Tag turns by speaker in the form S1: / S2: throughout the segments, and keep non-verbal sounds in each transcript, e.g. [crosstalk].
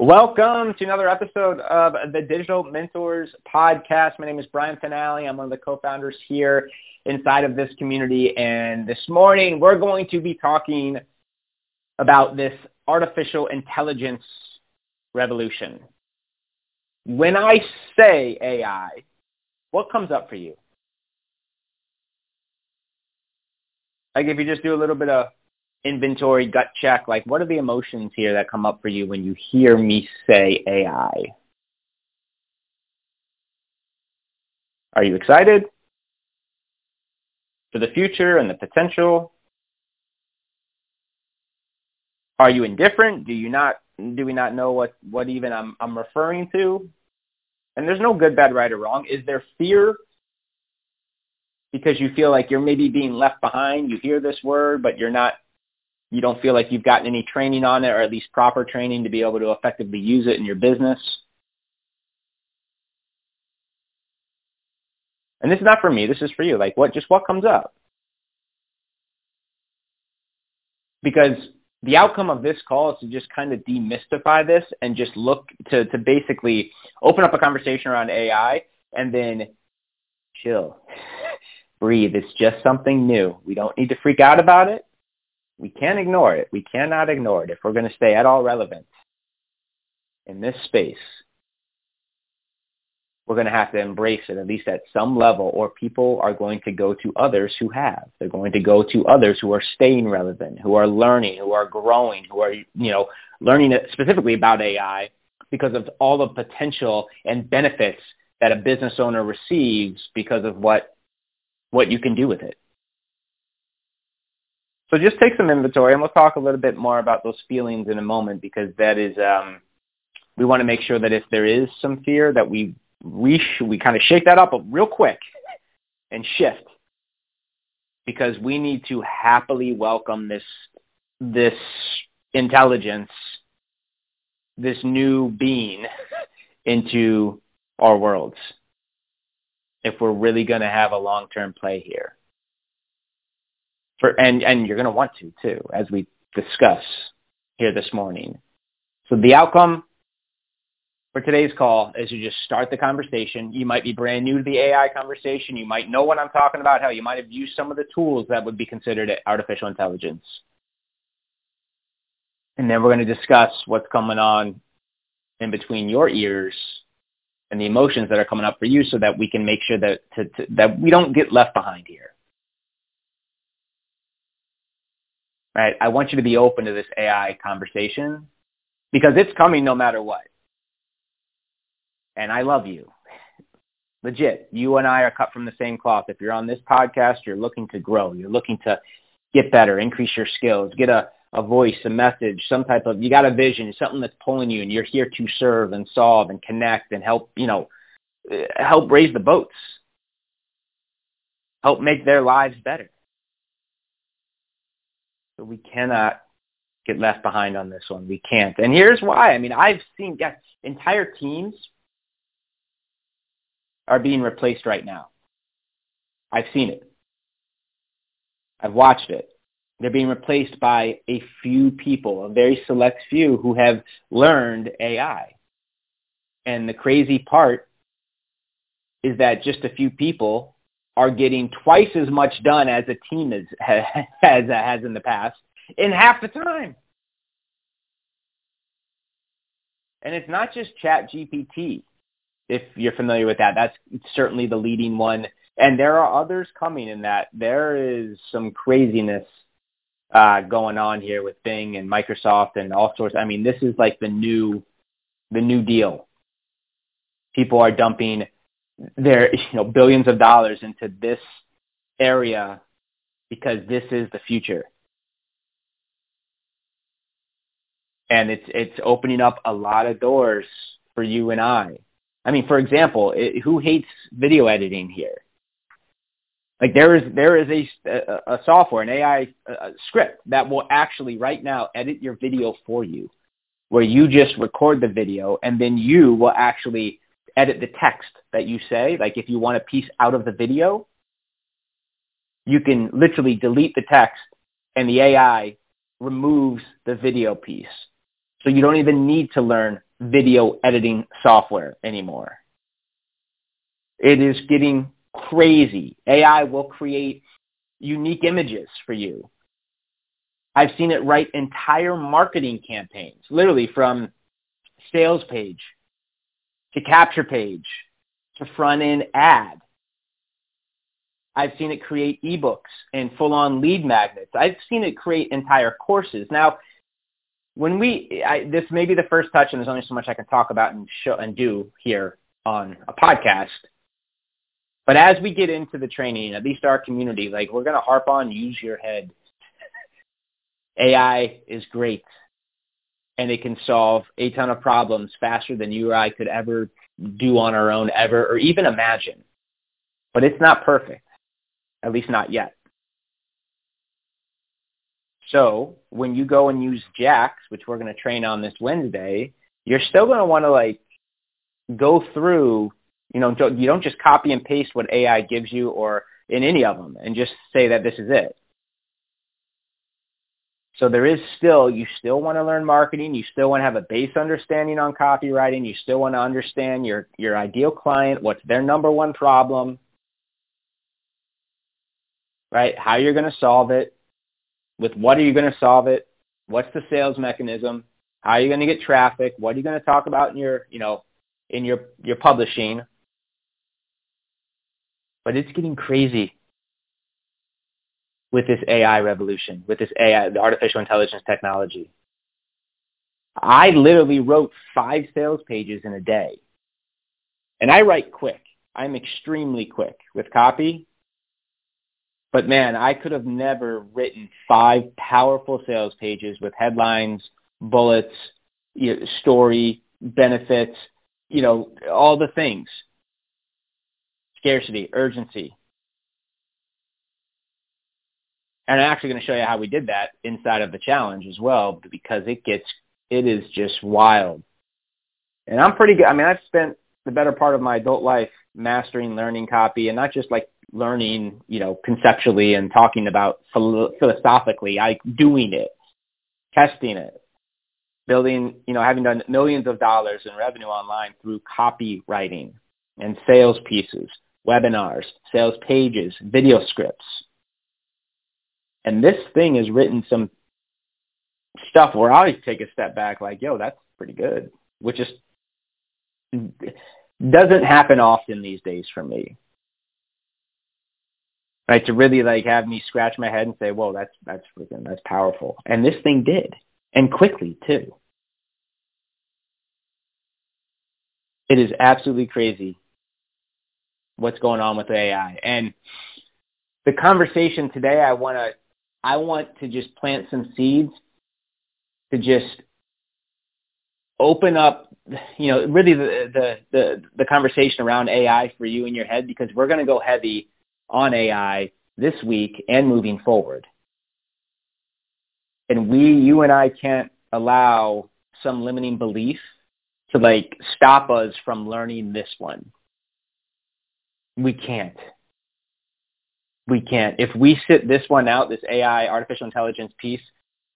S1: Welcome to another episode of the Digital Mentors podcast. My name is Brian Fanale. I'm one of the co-founders here inside of this community. And this morning, we're going to be talking about this artificial intelligence revolution. When I say AI, what comes up for you? Like if you just do a little bit of inventory gut check, like what are the emotions here that come up for you when you hear me say AI? Are you excited for the future and the potential? Are you indifferent? Do you not do we not know what, what even I'm I'm referring to? And there's no good, bad, right, or wrong. Is there fear because you feel like you're maybe being left behind? You hear this word, but you're not you don't feel like you've gotten any training on it or at least proper training to be able to effectively use it in your business. And this is not for me. This is for you. Like what, just what comes up? Because the outcome of this call is to just kind of demystify this and just look to, to basically open up a conversation around AI and then chill, [laughs] breathe. It's just something new. We don't need to freak out about it. We can't ignore it. We cannot ignore it if we're going to stay at all relevant in this space. We're going to have to embrace it at least at some level or people are going to go to others who have. They're going to go to others who are staying relevant, who are learning, who are growing, who are, you know, learning specifically about AI because of all the potential and benefits that a business owner receives because of what what you can do with it. So just take some inventory, and we'll talk a little bit more about those feelings in a moment because that is um, we want to make sure that if there is some fear that we we sh- we kind of shake that up real quick and shift. Because we need to happily welcome this this intelligence, this new being into our worlds if we're really going to have a long-term play here for and and you're going to want to too, as we discuss here this morning. So the outcome for today's call is to just start the conversation. You might be brand new to the AI conversation. You might know what I'm talking about. How you might have used some of the tools that would be considered artificial intelligence. And then we're going to discuss what's coming on in between your ears and the emotions that are coming up for you so that we can make sure that, to, to, that we don't get left behind here. Right? I want you to be open to this AI conversation because it's coming no matter what. And I love you. Legit. You and I are cut from the same cloth. If you're on this podcast, you're looking to grow. You're looking to get better, increase your skills, get a, a voice, a message, some type of, you got a vision, something that's pulling you and you're here to serve and solve and connect and help, you know, help raise the boats. Help make their lives better. So we cannot get left behind on this one. We can't. And here's why. I mean, I've seen yes, entire teams are being replaced right now. I've seen it. I've watched it. They're being replaced by a few people, a very select few who have learned AI. And the crazy part is that just a few people are getting twice as much done as a team has, [laughs] has, has in the past in half the time. And it's not just Chat GPT. If you're familiar with that, that's certainly the leading one. And there are others coming in that. There is some craziness uh, going on here with Bing and Microsoft and all sorts. I mean, this is like the new, the new deal. People are dumping their [laughs] you know billions of dollars into this area because this is the future. And it's it's opening up a lot of doors for you and I I mean, for example, it, who hates video editing here? Like there is there is a, a, a software, an AI a script that will actually right now edit your video for you, where you just record the video and then you will actually edit the text that you say. Like if you want a piece out of the video, you can literally delete the text and the AI removes the video piece. So you don't even need to learn video editing software anymore. It is getting crazy. AI will create unique images for you. I've seen it write entire marketing campaigns, literally from sales page to capture page to front end ad. I've seen it create ebooks and full on lead magnets. I've seen it create entire courses. Now, when we, I, this may be the first touch and there's only so much I can talk about and show and do here on a podcast. But as we get into the training, at least our community, like we're going to harp on use your head. [laughs] AI is great and it can solve a ton of problems faster than you or I could ever do on our own ever or even imagine. But it's not perfect, at least not yet. So when you go and use Jax, which we're going to train on this Wednesday, you're still going to want to like go through, you know, you don't just copy and paste what AI gives you or in any of them and just say that this is it. So there is still, you still want to learn marketing. You still want to have a base understanding on copywriting. You still want to understand your, your ideal client, what's their number one problem, right? How you're going to solve it, with what are you going to solve it, what's the sales mechanism, how are you going to get traffic, what are you going to talk about in your, you know, in your, your publishing. But it's getting crazy with this AI revolution, with this AI, the artificial intelligence technology. I literally wrote five sales pages in a day. And I write quick. I'm extremely quick with copy. But man, I could have never written five powerful sales pages with headlines, bullets, you know, story, benefits, you know, all the things. Scarcity, urgency, and I'm actually going to show you how we did that inside of the challenge as well, because it gets, it is just wild. And I'm pretty good. I mean, I've spent the better part of my adult life mastering learning copy and not just like learning, you know, conceptually and talking about philosophically, I doing it, testing it, building, you know, having done millions of dollars in revenue online through copywriting and sales pieces, webinars, sales pages, video scripts, and this thing has written some stuff where I always take a step back like, yo, that's pretty good, which is doesn't happen often these days for me. Right, to really like have me scratch my head and say, "Whoa, that's that's freaking that's powerful," and this thing did, and quickly too. It is absolutely crazy what's going on with AI, and the conversation today I want to I want to just plant some seeds to just open up, you know, really the, the, the, the conversation around AI for you in your head because we're going to go heavy on AI this week and moving forward. And we, you and I can't allow some limiting belief to like stop us from learning this one. We can't we can't. If we sit this one out, this AI, artificial intelligence piece,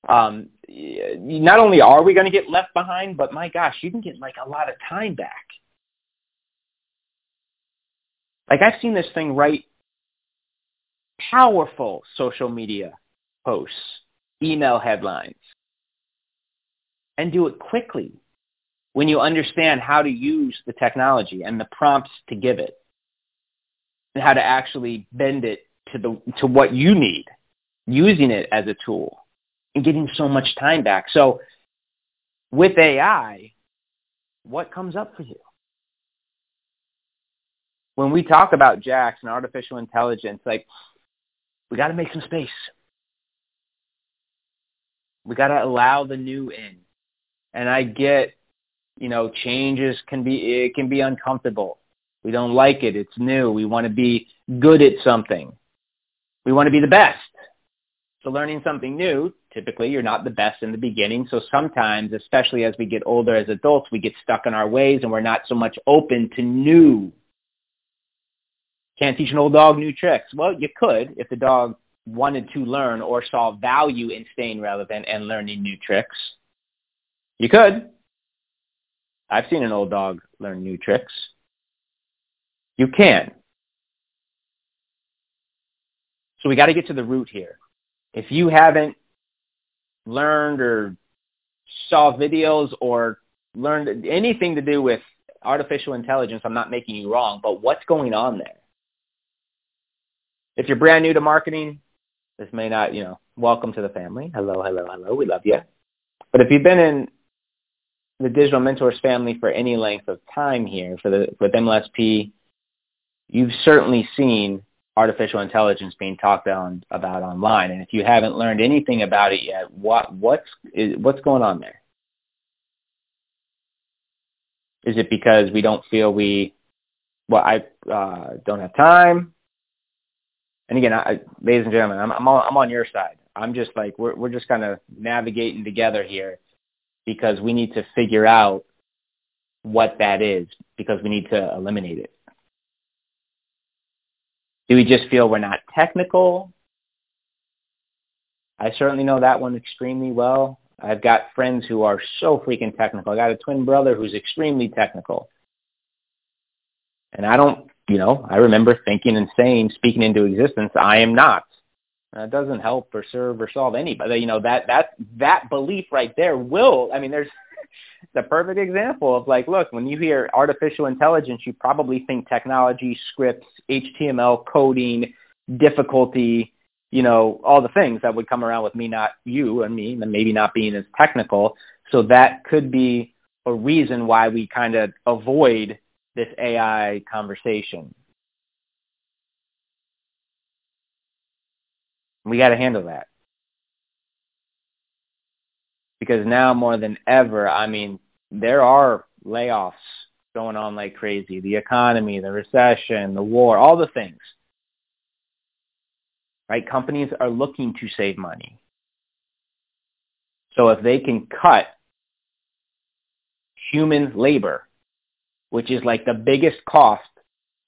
S1: um, not only are we going to get left behind, but my gosh, you can get like a lot of time back. Like I've seen this thing write powerful social media posts, email headlines, and do it quickly when you understand how to use the technology and the prompts to give it and how to actually bend it to the to what you need, using it as a tool and getting so much time back. So with AI, what comes up for you? When we talk about Jax and artificial intelligence, like we got to make some space. We got to allow the new in. And I get You know, changes can be, it can be uncomfortable. We don't like it. It's new. We want to be good at something. We want to be the best. So learning something new, typically you're not the best in the beginning. So sometimes, especially as we get older as adults, we get stuck in our ways and we're not so much open to new. Can't teach an old dog new tricks. Well, you could if the dog wanted to learn or saw value in staying relevant and learning new tricks. You could. I've seen an old dog learn new tricks. You can. So we got to get to the root here. If you haven't learned or saw videos or learned anything to do with artificial intelligence, I'm not making you wrong, but what's going on there? If you're brand new to marketing, this may not, you know, welcome to the family. Hello, hello, hello. We love you. But if you've been in the Digital Mentors family for any length of time here, for the with MLSP, you've certainly seen artificial intelligence being talked on, about online. And if you haven't learned anything about it yet, what what's is, what's going on there? Is it because we don't feel we, well, I uh, don't have time? And again, I, ladies and gentlemen, I'm, I'm on, I'm on your side. I'm just like we're we're just kind of navigating together here because we need to figure out what that is because we need to eliminate it. Do we just feel we're not technical? I certainly know that one extremely well. I've got friends who are so freaking technical. I got a twin brother who's extremely technical. And I don't, you know, I remember thinking and saying, speaking into existence, I am not. That doesn't help or serve or solve anybody. You know, that, that, that belief right there will, I mean, there's, the perfect example of like, look, when you hear artificial intelligence, you probably think technology, scripts, HTML, coding, difficulty, you know, all the things that would come around with me, not you and me, and maybe not being as technical. So that could be a reason why we kind of avoid this AI conversation. We got to handle that because now more than ever, I mean, there are layoffs going on like crazy. The economy, the recession, the war, all the things. Right? Companies are looking to save money. So if they can cut human labor, which is like the biggest cost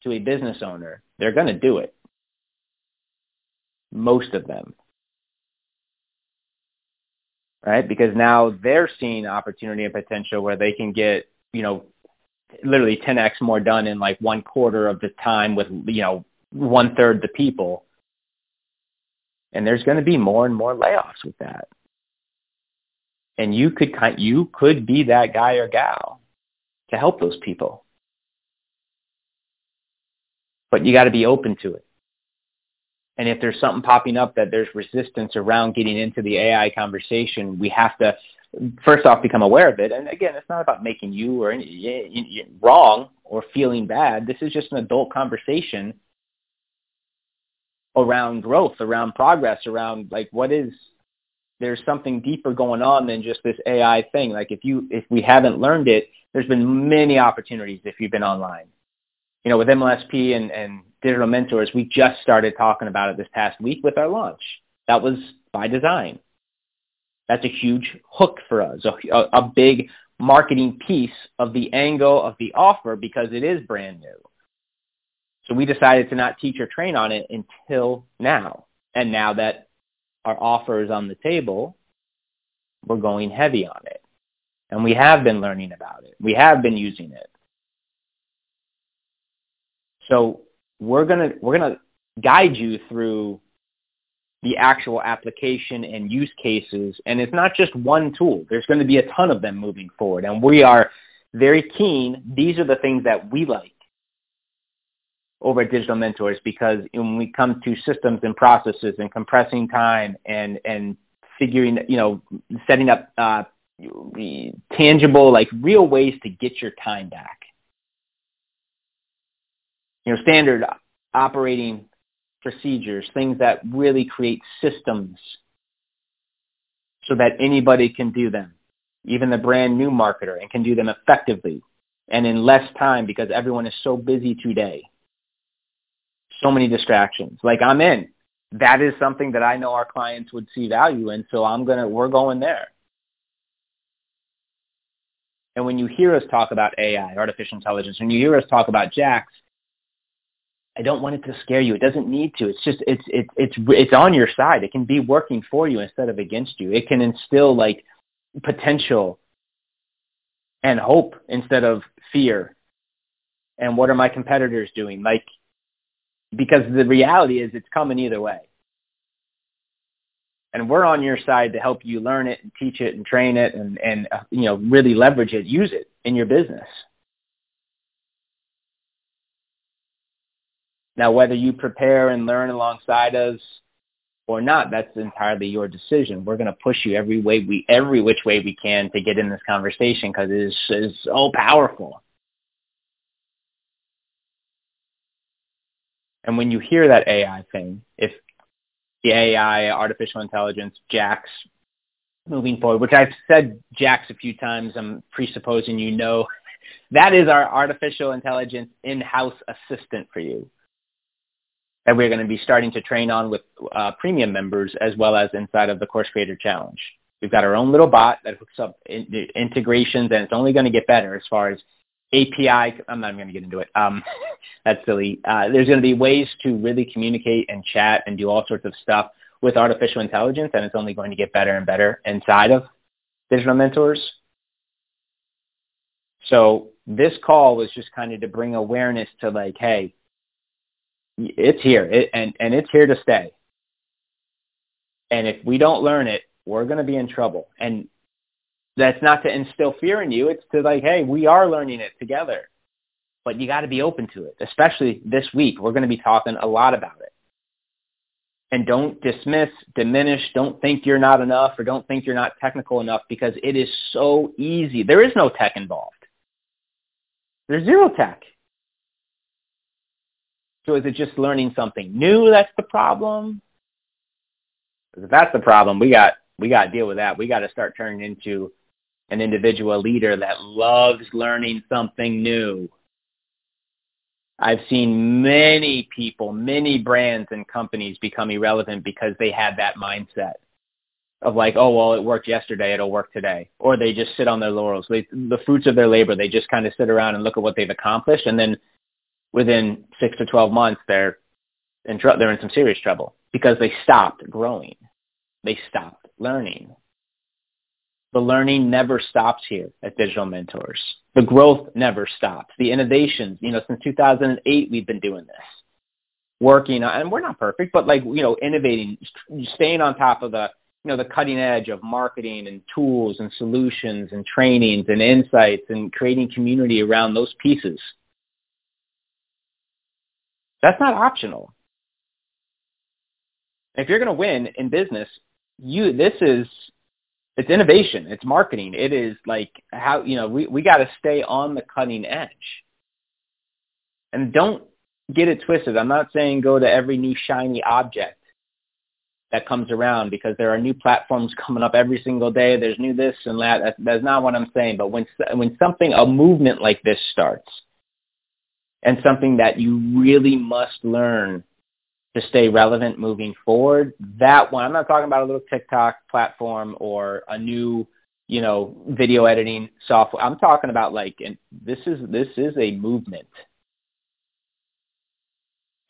S1: to a business owner, they're going to do it. Most of them right? Because now they're seeing opportunity and potential where they can get, you know, literally 10x more done in like one quarter of the time with, you know, one third the people. And there's going to be more and more layoffs with that. And you could you could be that guy or gal to help those people. But you got to be open to it. And if there's something popping up that there's resistance around getting into the AI conversation, we have to first off become aware of it. And again, it's not about making you or any, wrong or feeling bad. This is just an adult conversation around growth, around progress, around like what is there's something deeper going on than just this AI thing. Like if you if we haven't learned it, there's been many opportunities if you've been online. You know, with MLSP and, and digital mentors, we just started talking about it this past week with our launch. That was by design. That's a huge hook for us, a, a big marketing piece of the angle of the offer because it is brand new. So we decided to not teach or train on it until now. And now that our offer is on the table, we're going heavy on it. And we have been learning about it. We have been using it. So we're gonna we're gonna guide you through the actual application and use cases. And it's not just one tool. There's going to be a ton of them moving forward. And we are very keen. These are the things that we like over at Digital Mentors because when we come to systems and processes and compressing time and, and figuring, you know, setting up uh, tangible, like real ways to get your time back you know, standard operating procedures, things that really create systems so that anybody can do them. even the brand new marketer, and can do them effectively and in less time because everyone is so busy today. So many distractions. Like I'm in. That is something that I know our clients would see value in, so I'm gonna we're going there. And when you hear us talk about AI, artificial intelligence, when you hear us talk about Jax, I don't want it to scare you. It doesn't need to. It's just it's it's it's it's on your side. It can be working for you instead of against you. It can instill like potential and hope instead of fear. And what are my competitors doing? Like because the reality is it's coming either way. And we're on your side to help you learn it and teach it and train it and and uh, you know really leverage it, use it in your business. Now, whether you prepare and learn alongside us or not, that's entirely your decision. We're going to push you every way we, every which way we can to get in this conversation because it is, so powerful. And when you hear that AI thing, if the AI, artificial intelligence, Jax, moving forward, which I've said Jax a few times, I'm presupposing you know, [laughs] that is our artificial intelligence in-house assistant for you that we're going to be starting to train on with uh, premium members as well as inside of the Course Creator Challenge. We've got our own little bot that hooks up in, integrations, and it's only going to get better as far as API. I'm not going to get into it. Um, [laughs] that's silly. Uh, there's going to be ways to really communicate and chat and do all sorts of stuff with artificial intelligence, and it's only going to get better and better inside of digital mentors. So this call was just kind of to bring awareness to like, hey, it's here it, and, and it's here to stay. And if we don't learn it, we're going to be in trouble. And that's not to instill fear in you. It's to like, hey, we are learning it together. But you got to be open to it, especially this week. We're going to be talking a lot about it. And don't dismiss, diminish, don't think you're not enough or don't think you're not technical enough because it is so easy. There is no tech involved. There's zero tech. So is it just learning something new that's the problem? If that's the problem, we got we got to deal with that. We got to start turning into an individual leader that loves learning something new. I've seen many people, many brands and companies become irrelevant because they had that mindset of like, oh, well, it worked yesterday, it'll work today. Or they just sit on their laurels. They, the fruits of their labor, they just kind of sit around and look at what they've accomplished and then within six to 12 months, they're in, tr- they're in some serious trouble because they stopped growing. They stopped learning. The learning never stops here at Digital Mentors. The growth never stops. The innovations, you know, since 2008, we've been doing this. Working on, and we're not perfect, but like, you know, innovating, staying on top of the, you know, the cutting edge of marketing and tools and solutions and trainings and insights and creating community around those pieces that's not optional. If you're going to win in business, you this is it's innovation, it's marketing. It is like how you know we we got to stay on the cutting edge. And don't get it twisted. I'm not saying go to every new shiny object that comes around because there are new platforms [laughs] coming up every single day. There's new this and that. That's, not what I'm saying. But when when something a movement like this starts, and something that you really must learn to stay relevant moving forward. That one, I'm not talking about a little TikTok platform or a new, you know, video editing software. I'm talking about like, and this is this is a movement.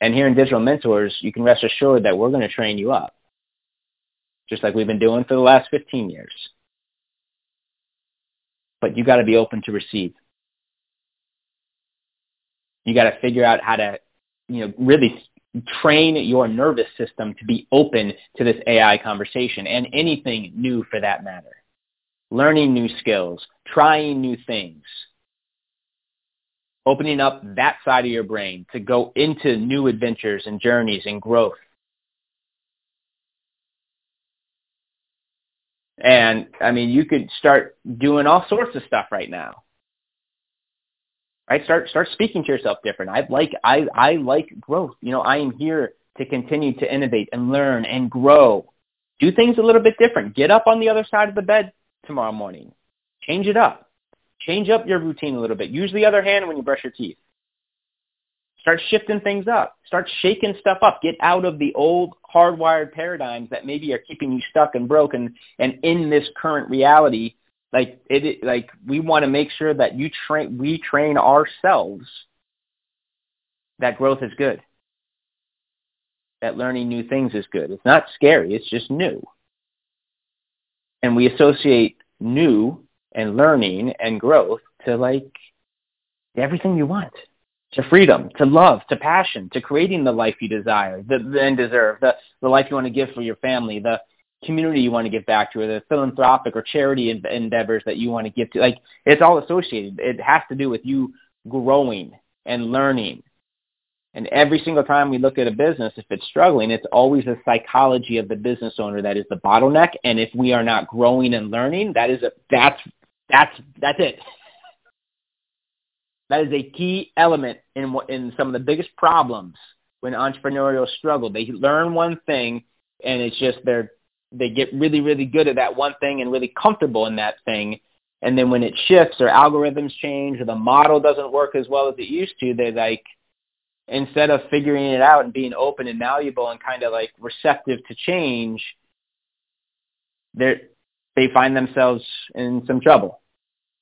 S1: And here in Digital Mentors, you can rest assured that we're going to train you up, just like we've been doing for the last 15 years. But you got to be open to receive. You got to figure out how to, you know, really train your nervous system to be open to this AI conversation and anything new for that matter. Learning new skills, trying new things, opening up that side of your brain to go into new adventures and journeys and growth. And I mean, you could start doing all sorts of stuff right now right? Start start speaking to yourself different. I like I I like growth. You know, I am here to continue to innovate and learn and grow. Do things a little bit different. Get up on the other side of the bed tomorrow morning. Change it up. Change up your routine a little bit. Use the other hand when you brush your teeth. Start shifting things up. Start shaking stuff up. Get out of the old hardwired paradigms that maybe are keeping you stuck and broken and in this current reality. Like it, like we want to make sure that you train, we train ourselves that growth is good. That learning new things is good. It's not scary. It's just new. And we associate new and learning and growth to like everything you want to freedom, to love, to passion, to creating the life you desire, the, the and deserve, the, the life you want to give for your family, the community you want to give back to, or the philanthropic or charity endeavors that you want to give to. Like it's all associated. It has to do with you growing and learning. And every single time we look at a business, if it's struggling, it's always the psychology of the business owner that is the bottleneck. And if we are not growing and learning, that is a that's that's that's it. That is a key element in in some of the biggest problems when entrepreneurial struggle. They learn one thing, and it's just they're they get really really good at that one thing and really comfortable in that thing. And then when it shifts or algorithms change or the model doesn't work as well as it used to, they like instead of figuring it out and being open and malleable and kind of like receptive to change, they they find themselves in some trouble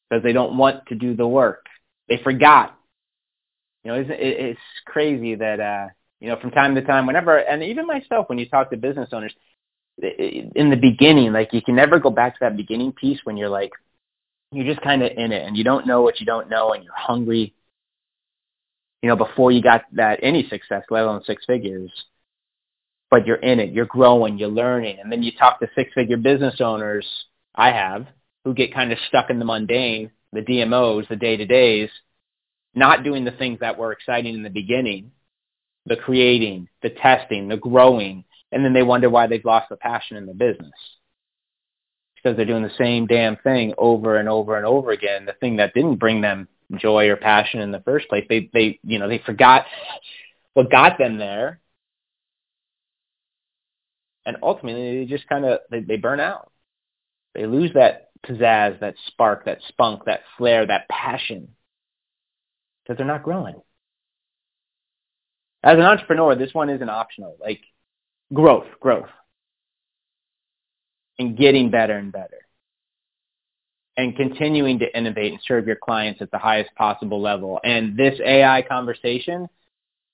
S1: because they don't want to do the work they forgot. You know, it's, it's crazy that, uh, you know, from time to time, whenever, and even myself, when you talk to business owners, in the beginning, like you can never go back to that beginning piece when you're like, you're just kind of in it and you don't know what you don't know and you're hungry. You know, before you got that any success, let alone six figures, but you're in it, you're growing, you're learning, and then you talk to six figure business owners. I have who get kind of stuck in the mundane the DMOs, the day-to-days, not doing the things that were exciting in the beginning, the creating, the testing, the growing, and then they wonder why they've lost the passion in the business. Because they're doing the same damn thing over and over and over again, the thing that didn't bring them joy or passion in the first place. They they you know, they forgot what got them there. And ultimately they just kind of they, they burn out. They lose that pizzazz, that spark, that spunk, that flair, that passion, because they're not growing. As an entrepreneur, this one isn't optional. Like growth, growth, and getting better and better, and continuing to innovate and serve your clients at the highest possible level. And this AI conversation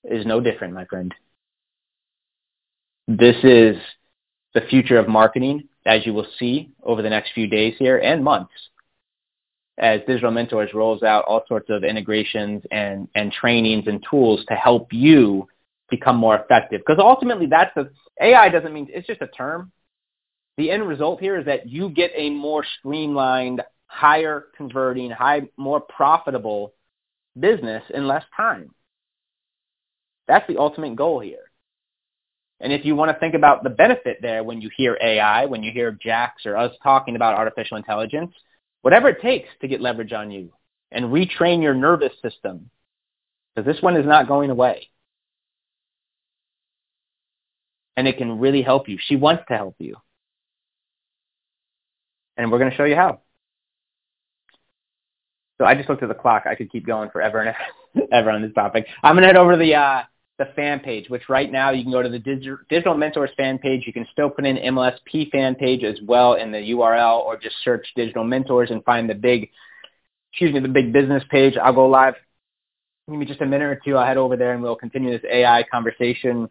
S1: is no different, my friend. This is the future of marketing as you will see over the next few days here and months, as Digital Mentors rolls out all sorts of integrations and, and trainings and tools to help you become more effective. Because ultimately that's the, AI doesn't mean, it's just a term. The end result here is that you get a more streamlined, higher converting, high, more profitable business in less time. That's the ultimate goal here. And if you want to think about the benefit there when you hear AI, when you hear Jax or us talking about artificial intelligence, whatever it takes to get leverage on you and retrain your nervous system, because this one is not going away. And it can really help you. She wants to help you. And we're going to show you how. So I just looked at the clock. I could keep going forever and [laughs] ever on this topic. I'm going to head over to the uh, the fan page, which right now you can go to the Digital Mentors fan page. You can still put in MLSP fan page as well in the URL or just search Digital Mentors and find the big, excuse me, the big business page. I'll go live. Give me just a minute or two. I'll head over there and we'll continue this AI conversation.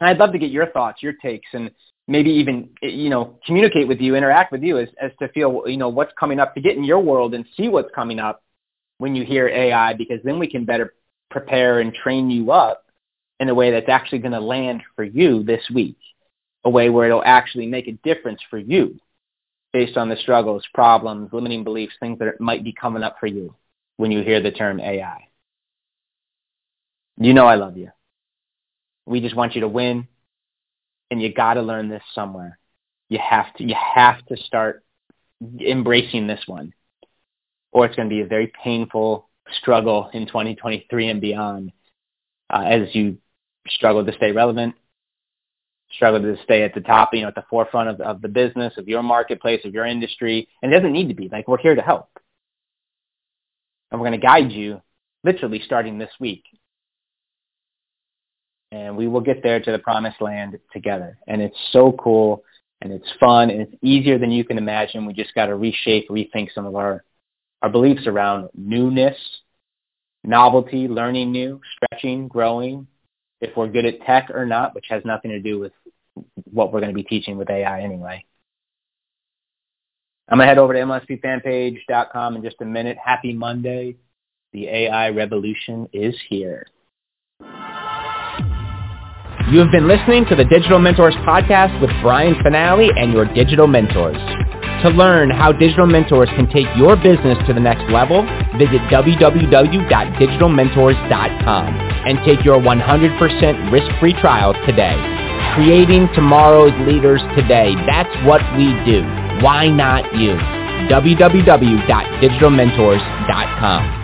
S1: I'd love to get your thoughts, your takes, and maybe even, you know, communicate with you, interact with you as, as to feel, you know, what's coming up to get in your world and see what's coming up when you hear AI because then we can better prepare and train you up in a way that's actually going to land for you this week, a way where it'll actually make a difference for you based on the struggles, problems, limiting beliefs, things that might be coming up for you when you hear the term AI. You know I love you. We just want you to win, and you got to learn this somewhere. You have to. You have to start embracing this one, or it's going to be a very painful struggle in 2023 and beyond uh, as you struggle to stay relevant, struggle to stay at the top, you know, at the forefront of, of the business, of your marketplace, of your industry. And it doesn't need to be. Like, we're here to help. And we're going to guide you literally starting this week. And we will get there to the promised land together. And it's so cool and it's fun and it's easier than you can imagine. We just got to reshape, rethink some of our, our beliefs around newness, novelty, learning new, stretching, growing, if we're good at tech or not, which has nothing to do with what we're going to be teaching with AI anyway. I'm going to head over to mlspfanpage.com in just a minute. Happy Monday. The AI revolution is here.
S2: You have been listening to the Digital Mentors podcast with Brian Fanale and your digital mentors. To learn how Digital Mentors can take your business to the next level, visit www.digitalmentors.com and take your 100% risk-free trial today. Creating tomorrow's leaders today. That's what we do. Why not you? www.digitalmentors.com.